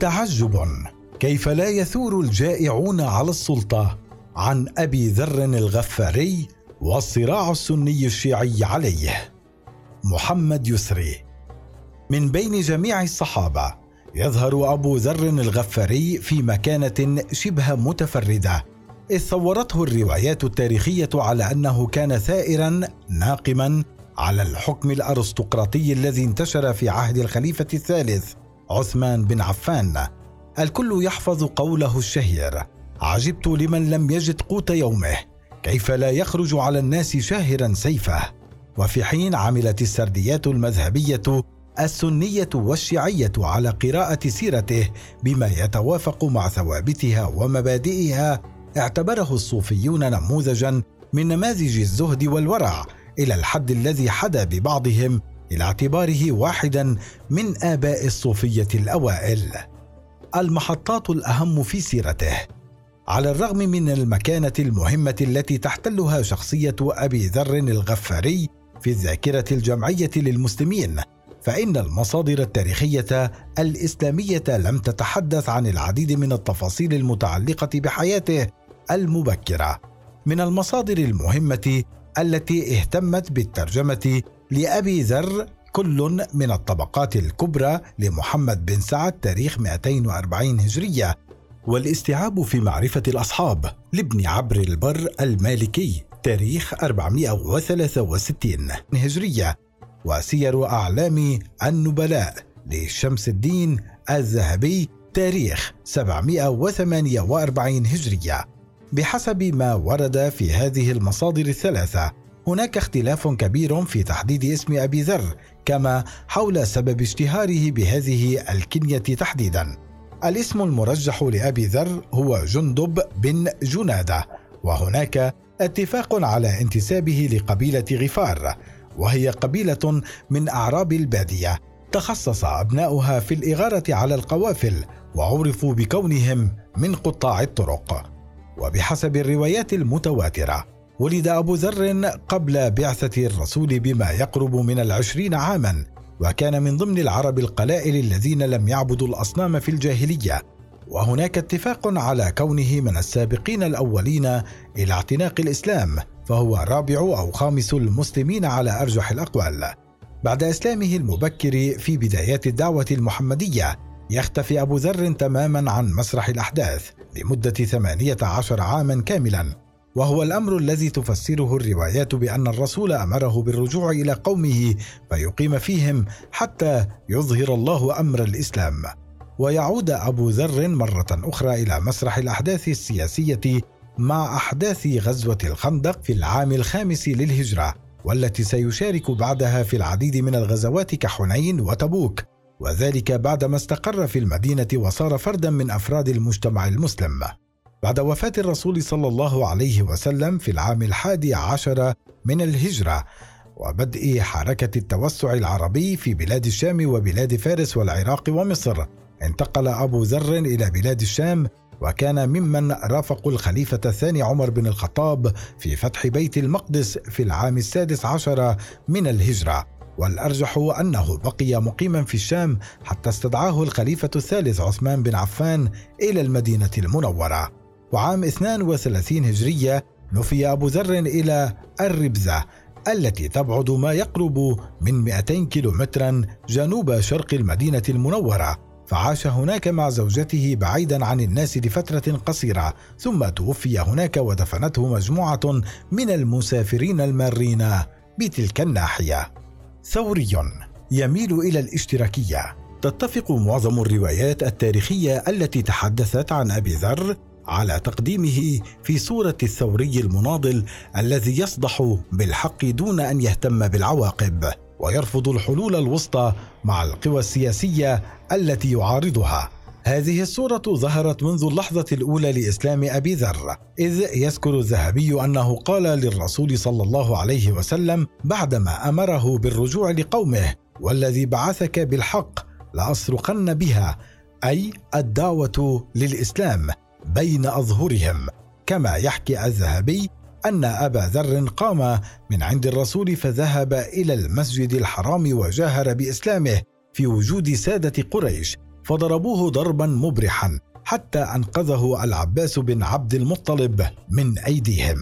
تعجب. كيف لا يثور الجائعون على السلطة؟ عن أبي ذر الغفاري والصراع السني الشيعي عليه. محمد يسري. من بين جميع الصحابة يظهر أبو ذر الغفاري في مكانة شبه متفردة إذ صورته الروايات التاريخية على أنه كان ثائرا ناقما على الحكم الأرستقراطي الذي انتشر في عهد الخليفة الثالث. عثمان بن عفان. الكل يحفظ قوله الشهير. عجبت لمن لم يجد قوت يومه. كيف لا يخرج على الناس شاهرا سيفه. وفي حين عملت السرديات المذهبية السنية والشيعية على قراءة سيرته بما يتوافق مع ثوابتها ومبادئها اعتبره الصوفيون نموذجا من نماذج الزهد والورع إلى الحد الذي حدا ببعضهم إلى اعتباره واحدا من آباء الصوفية الأوائل. المحطات الأهم في سيرته. على الرغم من المكانة المهمة التي تحتلها شخصية أبي ذر الغفاري في الذاكرة الجمعية للمسلمين فإن المصادر التاريخية الإسلامية لم تتحدث عن العديد من التفاصيل المتعلقة بحياته المبكرة. من المصادر المهمة التي اهتمت بالترجمة لأبي ذر كل من الطبقات الكبرى لمحمد بن سعد تاريخ 240 هجرية والاستيعاب في معرفة الأصحاب لابن عبر البر المالكي تاريخ 463 هجرية وسير أعلام النبلاء لشمس الدين الذهبي تاريخ 748 هجرية. بحسب ما ورد في هذه المصادر الثلاثة هناك اختلاف كبير في تحديد اسم أبي ذر كما حول سبب اشتهاره بهذه الكنية تحديدا. الاسم المرجح لأبي ذر هو جندب بن جنادة وهناك اتفاق على انتسابه لقبيلة غفار وهي قبيلة من أعراب البادية. تخصص أبناؤها في الإغارة على القوافل وعرفوا بكونهم من قطاع الطرق. وبحسب الروايات المتواترة ولد أبو ذر قبل بعثة الرسول بما يقرب من العشرين عاما وكان من ضمن العرب القلائل الذين لم يعبدوا الأصنام في الجاهلية. وهناك اتفاق على كونه من السابقين الأولين إلى اعتناق الإسلام فهو رابع أو خامس المسلمين على أرجح الأقوال. بعد إسلامه المبكر في بدايات الدعوة المحمدية يختفي أبو ذر تماما عن مسرح الأحداث لمدة ثمانية عشر عاما كاملا. وهو الأمر الذي تفسره الروايات بأن الرسول أمره بالرجوع إلى قومه فيقيم فيهم حتى يظهر الله أمر الإسلام. ويعود أبو ذر مرة أخرى إلى مسرح الأحداث السياسية مع أحداث غزوة الخندق في العام الخامس للهجرة والتي سيشارك بعدها في العديد من الغزوات كحنين وتبوك. وذلك بعدما استقر في المدينة وصار فردا من أفراد المجتمع المسلم. بعد وفاة الرسول صلى الله عليه وسلم في العام الحادي عشر من الهجرة وبدء حركة التوسع العربي في بلاد الشام وبلاد فارس والعراق ومصر انتقل أبو ذر إلى بلاد الشام وكان ممن رافقوا الخليفة الثاني عمر بن الخطاب في فتح بيت المقدس في العام السادس عشر من الهجرة. والأرجح أنه بقي مقيما في الشام حتى استدعاه الخليفة الثالث عثمان بن عفان إلى المدينة المنورة. وعام 32 هجرية نفي أبو ذر إلى الربزة التي تبعد ما يقرب من 200 كيلومترا جنوب شرق المدينة المنورة. فعاش هناك مع زوجته بعيدا عن الناس لفترة قصيرة ثم توفي هناك ودفنته مجموعة من المسافرين المارين بتلك الناحية. ثوري يميل إلى الاشتراكية. تتفق معظم الروايات التاريخية التي تحدثت عن أبي ذر على تقديمه في صورة الثوري المناضل الذي يصدح بالحق دون أن يهتم بالعواقب ويرفض الحلول الوسطى مع القوى السياسية التي يعارضها. هذه الصورة ظهرت منذ اللحظة الأولى لإسلام أبي ذر، إذ يذكر الذهبي أنه قال للرسول صلى الله عليه وسلم بعدما أمره بالرجوع لقومه: "والذي بعثك بالحق لأصرخن بها، أي الدعوة للإسلام. بين أظهرهم، كما يحكي الذهبي أن أبا ذر قام من عند الرسول فذهب إلى المسجد الحرام وجاهر بإسلامه في وجود سادة قريش فضربوه ضربا مبرحا حتى أنقذه العباس بن عبد المطلب من أيديهم.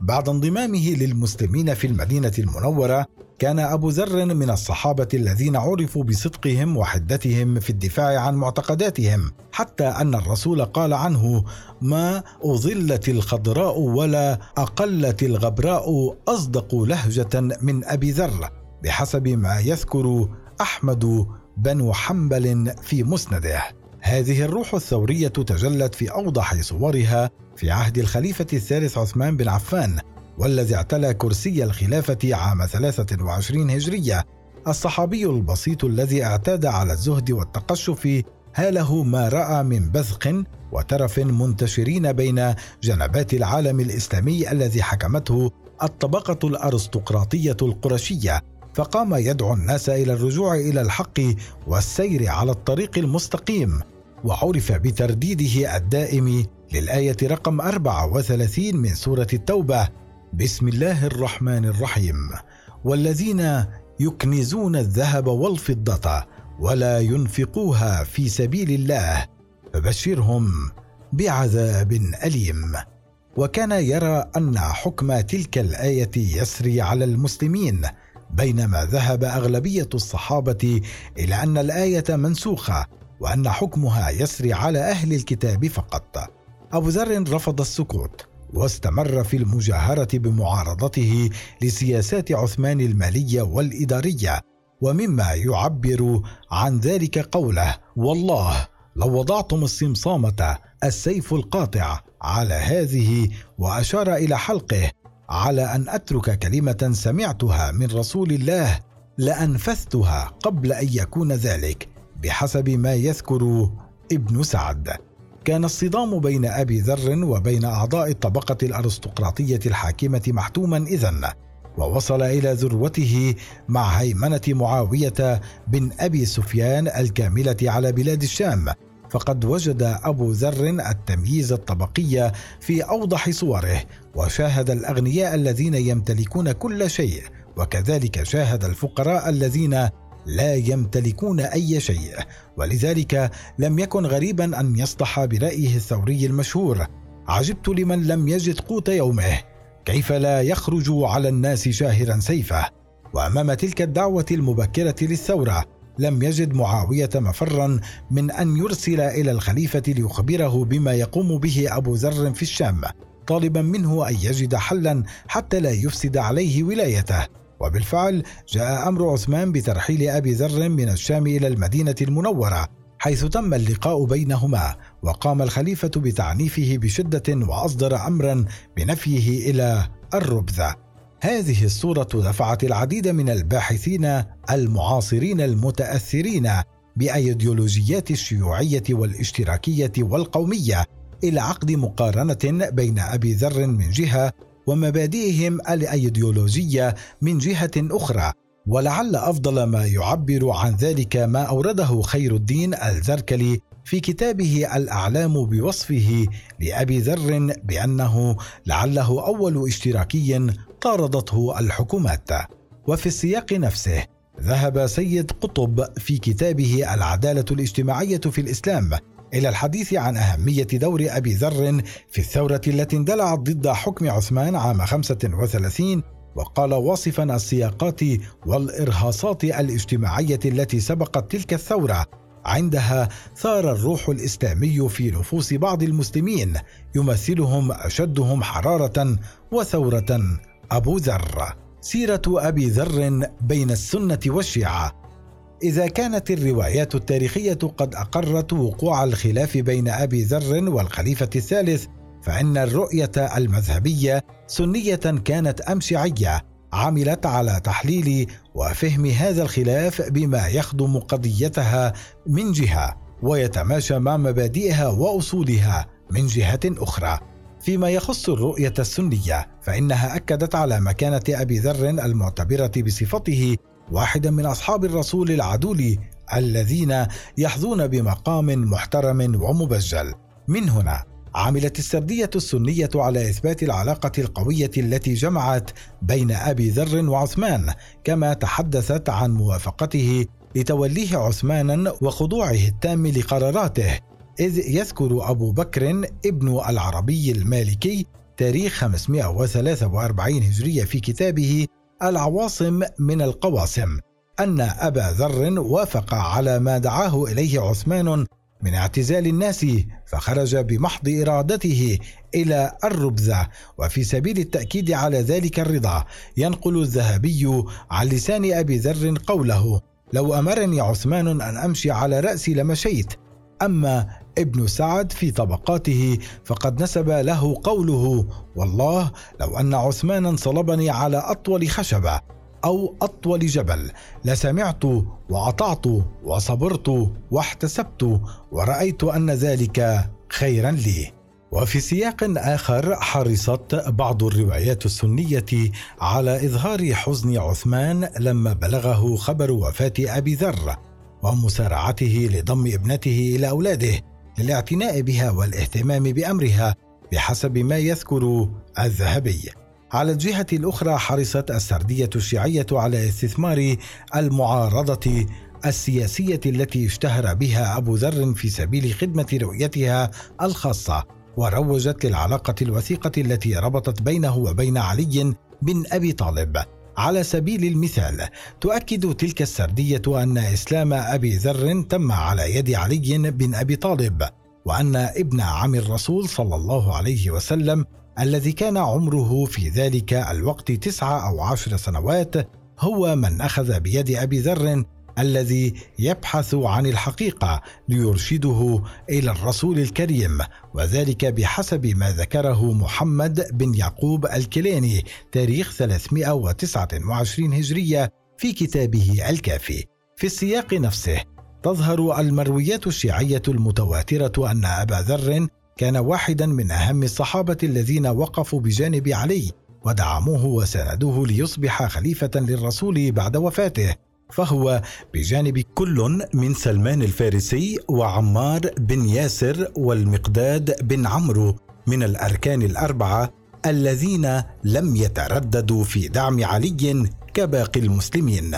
بعد انضمامه للمسلمين في المدينة المنورة كان أبو ذر من الصحابة الذين عرفوا بصدقهم وحدتهم في الدفاع عن معتقداتهم حتى أن الرسول قال عنه ما أظلت الخضراء ولا أقلت الغبراء أصدق لهجة من أبي ذر بحسب ما يذكر أحمد بن حنبل في مسنده. هذه الروح الثورية تجلت في أوضح صورها في عهد الخليفة الثالث عثمان بن عفان والذي اعتلى كرسي الخلافة عام 23 هجرية. الصحابي البسيط الذي اعتاد على الزهد والتقشف هاله ما رأى من بذق وترف منتشرين بين جنبات العالم الإسلامي الذي حكمته الطبقة الأرستقراطية القرشية. فقام يدعو الناس إلى الرجوع إلى الحق والسير على الطريق المستقيم وعرف بترديده الدائم للآية رقم 34 من سورة التوبة. بسم الله الرحمن الرحيم. والذين يكنزون الذهب والفضة ولا ينفقوها في سبيل الله فبشرهم بعذاب أليم. وكان يرى أن حكم تلك الآية يسري على المسلمين بينما ذهب أغلبية الصحابة إلى أن الآية منسوخة وأن حكمها يسري على أهل الكتاب فقط. أبو ذر رفض السكوت واستمر في المجاهرة بمعارضته لسياسات عثمان المالية والإدارية ومما يعبر عن ذلك قوله والله لو وضعتم الصمصامة السيف القاطع على هذه وأشار إلى حلقه على أن أترك كلمة سمعتها من رسول الله لأنفذتها قبل أن يكون ذلك بحسب ما يذكر ابن سعد. كان الصدام بين أبي ذر وبين أعضاء الطبقة الأرستقراطية الحاكمة محتوما اذن ووصل إلى ذروته مع هيمنة معاوية بن أبي سفيان الكاملة على بلاد الشام. فقد وجد أبو ذر التمييز الطبقي في أوضح صوره وشاهد الأغنياء الذين يمتلكون كل شيء وكذلك شاهد الفقراء الذين لا يمتلكون أي شيء ولذلك لم يكن غريبا أن يصدح برأيه الثوري المشهور. عجبت لمن لم يجد قوت يومه. كيف لا يخرج على الناس شاهرا سيفه؟ وأمام تلك الدعوة المبكرة للثورة لم يجد معاوية مفرا من أن يرسل إلى الخليفة ليخبره بما يقوم به أبو ذر في الشام طالبا منه أن يجد حلا حتى لا يفسد عليه ولايته. وبالفعل جاء أمر عثمان بترحيل أبي ذر من الشام إلى المدينة المنورة حيث تم اللقاء بينهما وقام الخليفة بتعنيفه بشدة وأصدر امرا بنفيه إلى الربذة. هذه الصورة دفعت العديد من الباحثين المعاصرين المتأثرين بأيديولوجيات الشيوعية والاشتراكية والقومية إلى عقد مقارنة بين أبي ذر من جهة ومبادئهم الأيديولوجية من جهة أخرى ولعل أفضل ما يعبر عن ذلك ما أورده خير الدين الزركلي في كتابه الأعلام بوصفه لأبي ذر بأنه لعله أول اشتراكي طاردته الحكومات. وفي السياق نفسه ذهب سيد قطب في كتابه العدالة الاجتماعية في الإسلام إلى الحديث عن أهمية دور أبي ذر في الثورة التي اندلعت ضد حكم عثمان عام 35 وقال واصفا السياقات والإرهاصات الاجتماعية التي سبقت تلك الثورة. عندها ثار الروح الإسلامي في نفوس بعض المسلمين يمثلهم أشدهم حرارة وثورة أبو ذر. سيرة أبي ذر بين السنة والشيعة. إذا كانت الروايات التاريخية قد أقرت وقوع الخلاف بين أبي ذر والخليفة الثالث فإن الرؤية المذهبية سنية كانت أم شيعية عملت على تحليل وفهم هذا الخلاف بما يخدم قضيتها من جهة ويتماشى مع مبادئها وأصولها من جهة أخرى. فيما يخص الرؤية السنية فإنها أكدت على مكانة أبي ذر المعتبرة بصفته واحدا من أصحاب الرسول العدول الذين يحظون بمقام محترم ومبجل. من هنا عملت السردية السنية على إثبات العلاقة القوية التي جمعت بين أبي ذر وعثمان كما تحدثت عن موافقته لتوليه عثمانا وخضوعه التام لقراراته إذ يذكر أبو بكر ابن العربي المالكي تاريخ 543 هجرية في كتابه العواصم من القواصم. أن أبا ذر وافق على ما دعاه إليه عثمان من اعتزال الناس فخرج بمحض إرادته إلى الربذه وفي سبيل التأكيد على ذلك الرضا ينقل الذهبي عن لسان أبي ذر قوله لو أمرني عثمان أن أمشي على رأسي لمشيت أما ابن سعد في طبقاته فقد نسب له قوله والله لو أن عثمانا صلبني على أطول خشبة أو أطول جبل لسمعت وأطعت وصبرت واحتسبت ورأيت أن ذلك خيرا لي. وفي سياق آخر حرصت بعض الروايات السنية على إظهار حزن عثمان لما بلغه خبر وفاة أبي ذر ومسارعته لضم ابنته إلى أولاده للاعتناء بها والاهتمام بأمرها بحسب ما يذكر الذهبي. على الجهة الأخرى حرصت السردية الشيعية على استثمار المعارضة السياسية التي اشتهر بها أبو ذر في سبيل خدمة رؤيتها الخاصة وروجت للعلاقة الوثيقة التي ربطت بينه وبين علي بن أبي طالب. على سبيل المثال تؤكد تلك السردية أن إسلام أبي ذر تم على يد علي بن أبي طالب وأن ابن عم الرسول صلى الله عليه وسلم الذي كان عمره في ذلك الوقت تسعة أو عشر سنوات هو من أخذ بيد أبي ذر الذي يبحث عن الحقيقة ليرشده إلى الرسول الكريم وذلك بحسب ما ذكره محمد بن يعقوب الكليني تاريخ 329 هجرية في كتابه الكافي. في السياق نفسه تظهر المرويات الشيعية المتواترة أن أبا ذر كان واحدا من أهم الصحابة الذين وقفوا بجانب علي ودعموه وساندوه ليصبح خليفة للرسول بعد وفاته. فهو بجانب كل من سلمان الفارسي وعمار بن ياسر والمقداد بن عمرو من الأركان الأربعة الذين لم يترددوا في دعم علي كباقي المسلمين.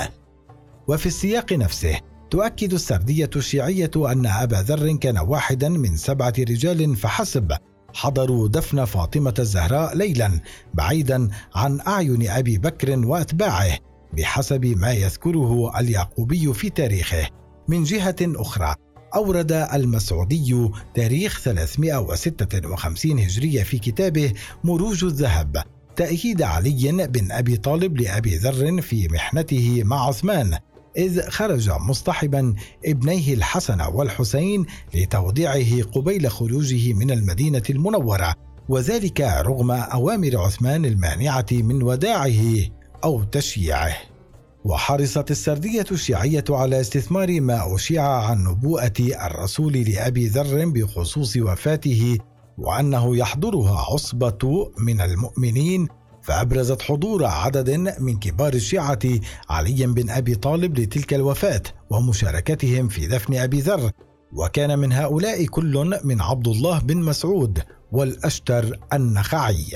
وفي السياق نفسه تؤكد السردية الشيعية أن أبا ذر كان واحدا من سبعة رجال فحسب. حضروا دفن فاطمة الزهراء ليلا بعيدا عن أعين أبي بكر وأتباعه. بحسب ما يذكره اليعقوبي في تاريخه. من جهة أخرى أورد المسعودي تاريخ 356 هجرية في كتابه مروج الذهب تأييد علي بن أبي طالب لأبي ذر في محنته مع عثمان إذ خرج مصطحبا ابنيه الحسن والحسين لتوديعه قبيل خروجه من المدينة المنورة وذلك رغم أوامر عثمان المانعة من وداعه. أو تشييعه. وحرصت السردية الشيعية على استثمار ما أشيع عن نبوءة الرسول لأبي ذر بخصوص وفاته وأنه يحضرها عصبة من المؤمنين فأبرزت حضور عدد من كبار الشيعة علي بن أبي طالب لتلك الوفاة ومشاركتهم في دفن أبي ذر. وكان من هؤلاء كل من عبد الله بن مسعود والأشتر النخعي.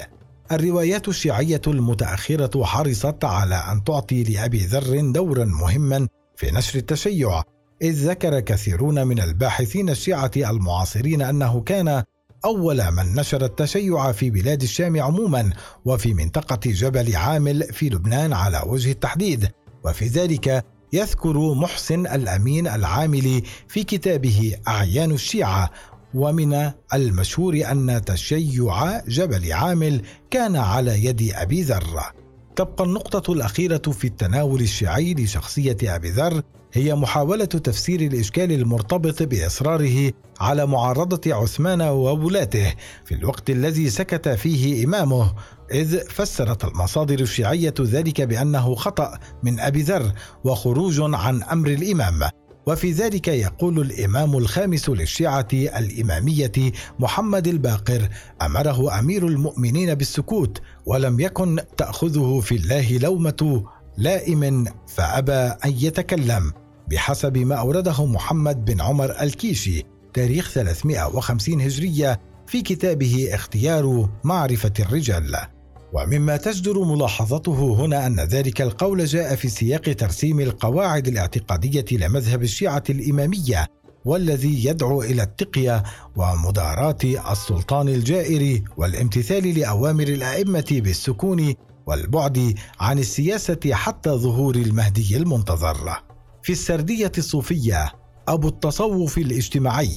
الروايات الشيعية المتأخرة حرصت على أن تعطي لأبي ذر دورا مهما في نشر التشيع إذ ذكر كثيرون من الباحثين الشيعة المعاصرين أنه كان أول من نشر التشيع في بلاد الشام عموما وفي منطقة جبل عامل في لبنان على وجه التحديد وفي ذلك يذكر محسن الأمين العاملي في كتابه أعيان الشيعة ومن المشهور أن تشيع جبل عامل كان على يد أبي ذر. تبقى النقطة الأخيرة في التناول الشيعي لشخصية أبي ذر هي محاولة تفسير الإشكال المرتبط بإصراره على معارضة عثمان وولاته في الوقت الذي سكت فيه إمامه إذ فسرت المصادر الشيعية ذلك بأنه خطأ من أبي ذر وخروج عن أمر الإمام. وفي ذلك يقول الإمام الخامس للشيعة الإمامية محمد الباقر أمره أمير المؤمنين بالسكوت ولم يكن تأخذه في الله لومة لائم فأبى أن يتكلم بحسب ما أورده محمد بن عمر الكيشي تاريخ 350 هجرية في كتابه اختيار معرفة الرجال. ومما تجدر ملاحظته هنا أن ذلك القول جاء في سياق ترسيم القواعد الاعتقادية لمذهب الشيعة الإمامية والذي يدعو إلى التقية ومداراة السلطان الجائر والامتثال لأوامر الأئمة بالسكون والبعد عن السياسة حتى ظهور المهدي المنتظر. في السردية الصوفية أبو التصوف الاجتماعي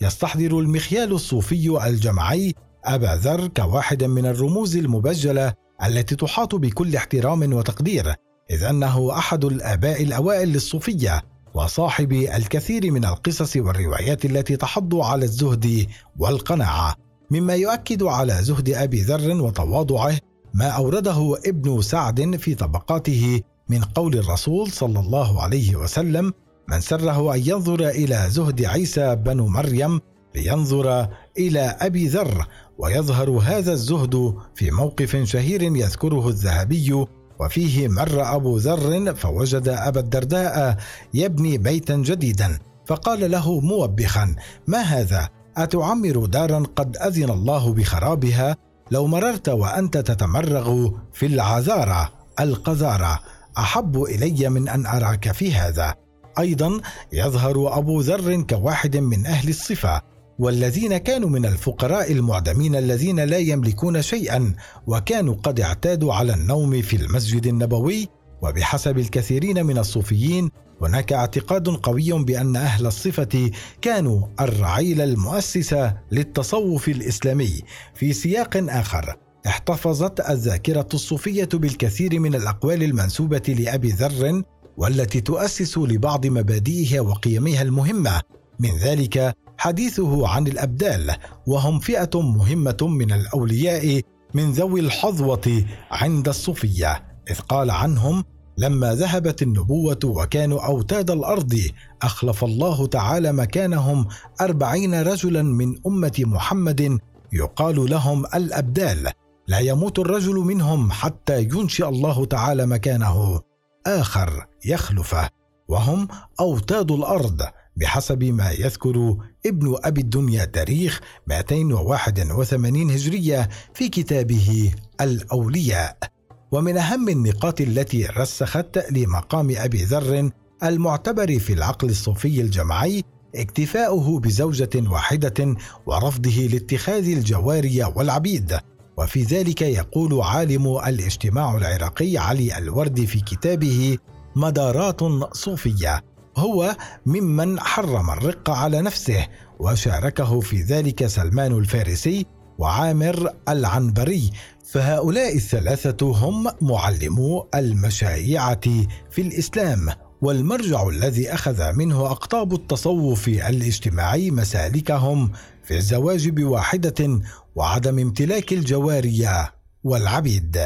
يستحضر المخيال الصوفي الجمعي أبا ذر كواحد من الرموز المبجلة التي تحاط بكل احترام وتقدير إذ أنه أحد الآباء الأوائل للصوفية وصاحب الكثير من القصص والروايات التي تحض على الزهد والقناعة. مما يؤكد على زهد أبي ذر وتواضعه ما أورده ابن سعد في طبقاته من قول الرسول صلى الله عليه وسلم من سره أن ينظر إلى زهد عيسى بن مريم لينظر إلى أبي ذر ويظهر هذا الزهد في موقف شهير يذكره الذهبي وفيه مر أبو ذر فوجد أبا الدرداء يبني بيتا جديدا فقال له موبخا ما هذا؟ أتعمر دارا قد أذن الله بخرابها؟ لو مررت وأنت تتمرغ في العذاره القذاره أحب إلي من أن أراك في هذا. أيضا يظهر أبو ذر كواحد من أهل الصفة والذين كانوا من الفقراء المعدمين الذين لا يملكون شيئا وكانوا قد اعتادوا على النوم في المسجد النبوي. وبحسب الكثيرين من الصوفيين هناك اعتقاد قوي بأن أهل الصفة كانوا الرعيل المؤسسه للتصوف الإسلامي. في سياق آخر احتفظت الذاكرة الصوفية بالكثير من الأقوال المنسوبة لأبي ذر والتي تؤسس لبعض مبادئها وقيمها المهمة. من ذلك حديثه عن الأبدال وهم فئة مهمة من الأولياء من ذوي الحظوة عند الصوفية إذ قال عنهم لما ذهبت النبوة وكانوا أوتاد الأرض أخلف الله تعالى مكانهم أربعين رجلا من أمة محمد يقال لهم الأبدال لا يموت الرجل منهم حتى ينشئ الله تعالى مكانه آخر يخلفه وهم أوتاد الأرض بحسب ما يذكر ابن أبي الدنيا تاريخ 281 هجرية في كتابه الأولياء. ومن أهم النقاط التي رسخت لمقام أبي ذر المعتبر في العقل الصوفي الجمعي اكتفاؤه بزوجة واحدة ورفضه لاتخاذ الجواري والعبيد. وفي ذلك يقول عالم الاجتماع العراقي علي الوردي في كتابه مدارات صوفية. هو ممن حرم الرق على نفسه وشاركه في ذلك سلمان الفارسي وعامر العنبري فهؤلاء الثلاثة هم معلمو المشايعة في الإسلام والمرجع الذي أخذ منه أقطاب التصوف الاجتماعي مسالكهم في الزواج بواحده وعدم امتلاك الجواري والعبيد.